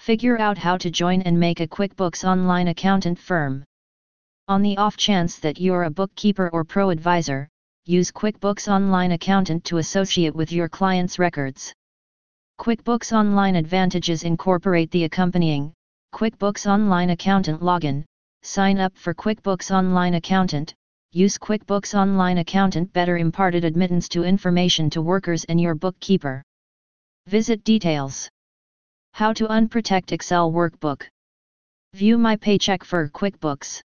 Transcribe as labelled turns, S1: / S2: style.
S1: Figure out how to join and make a QuickBooks Online accountant firm. On the off chance that you're a bookkeeper or ProAdvisor, use QuickBooks Online Accountant to associate with your client's records. QuickBooks Online advantages incorporate the accompanying QuickBooks Online Accountant login. Sign up for QuickBooks Online Accountant. Use QuickBooks Online Accountant better imparted admittance to information to workers and your bookkeeper. Visit details. How to unprotect Excel workbook. View my paycheck for QuickBooks.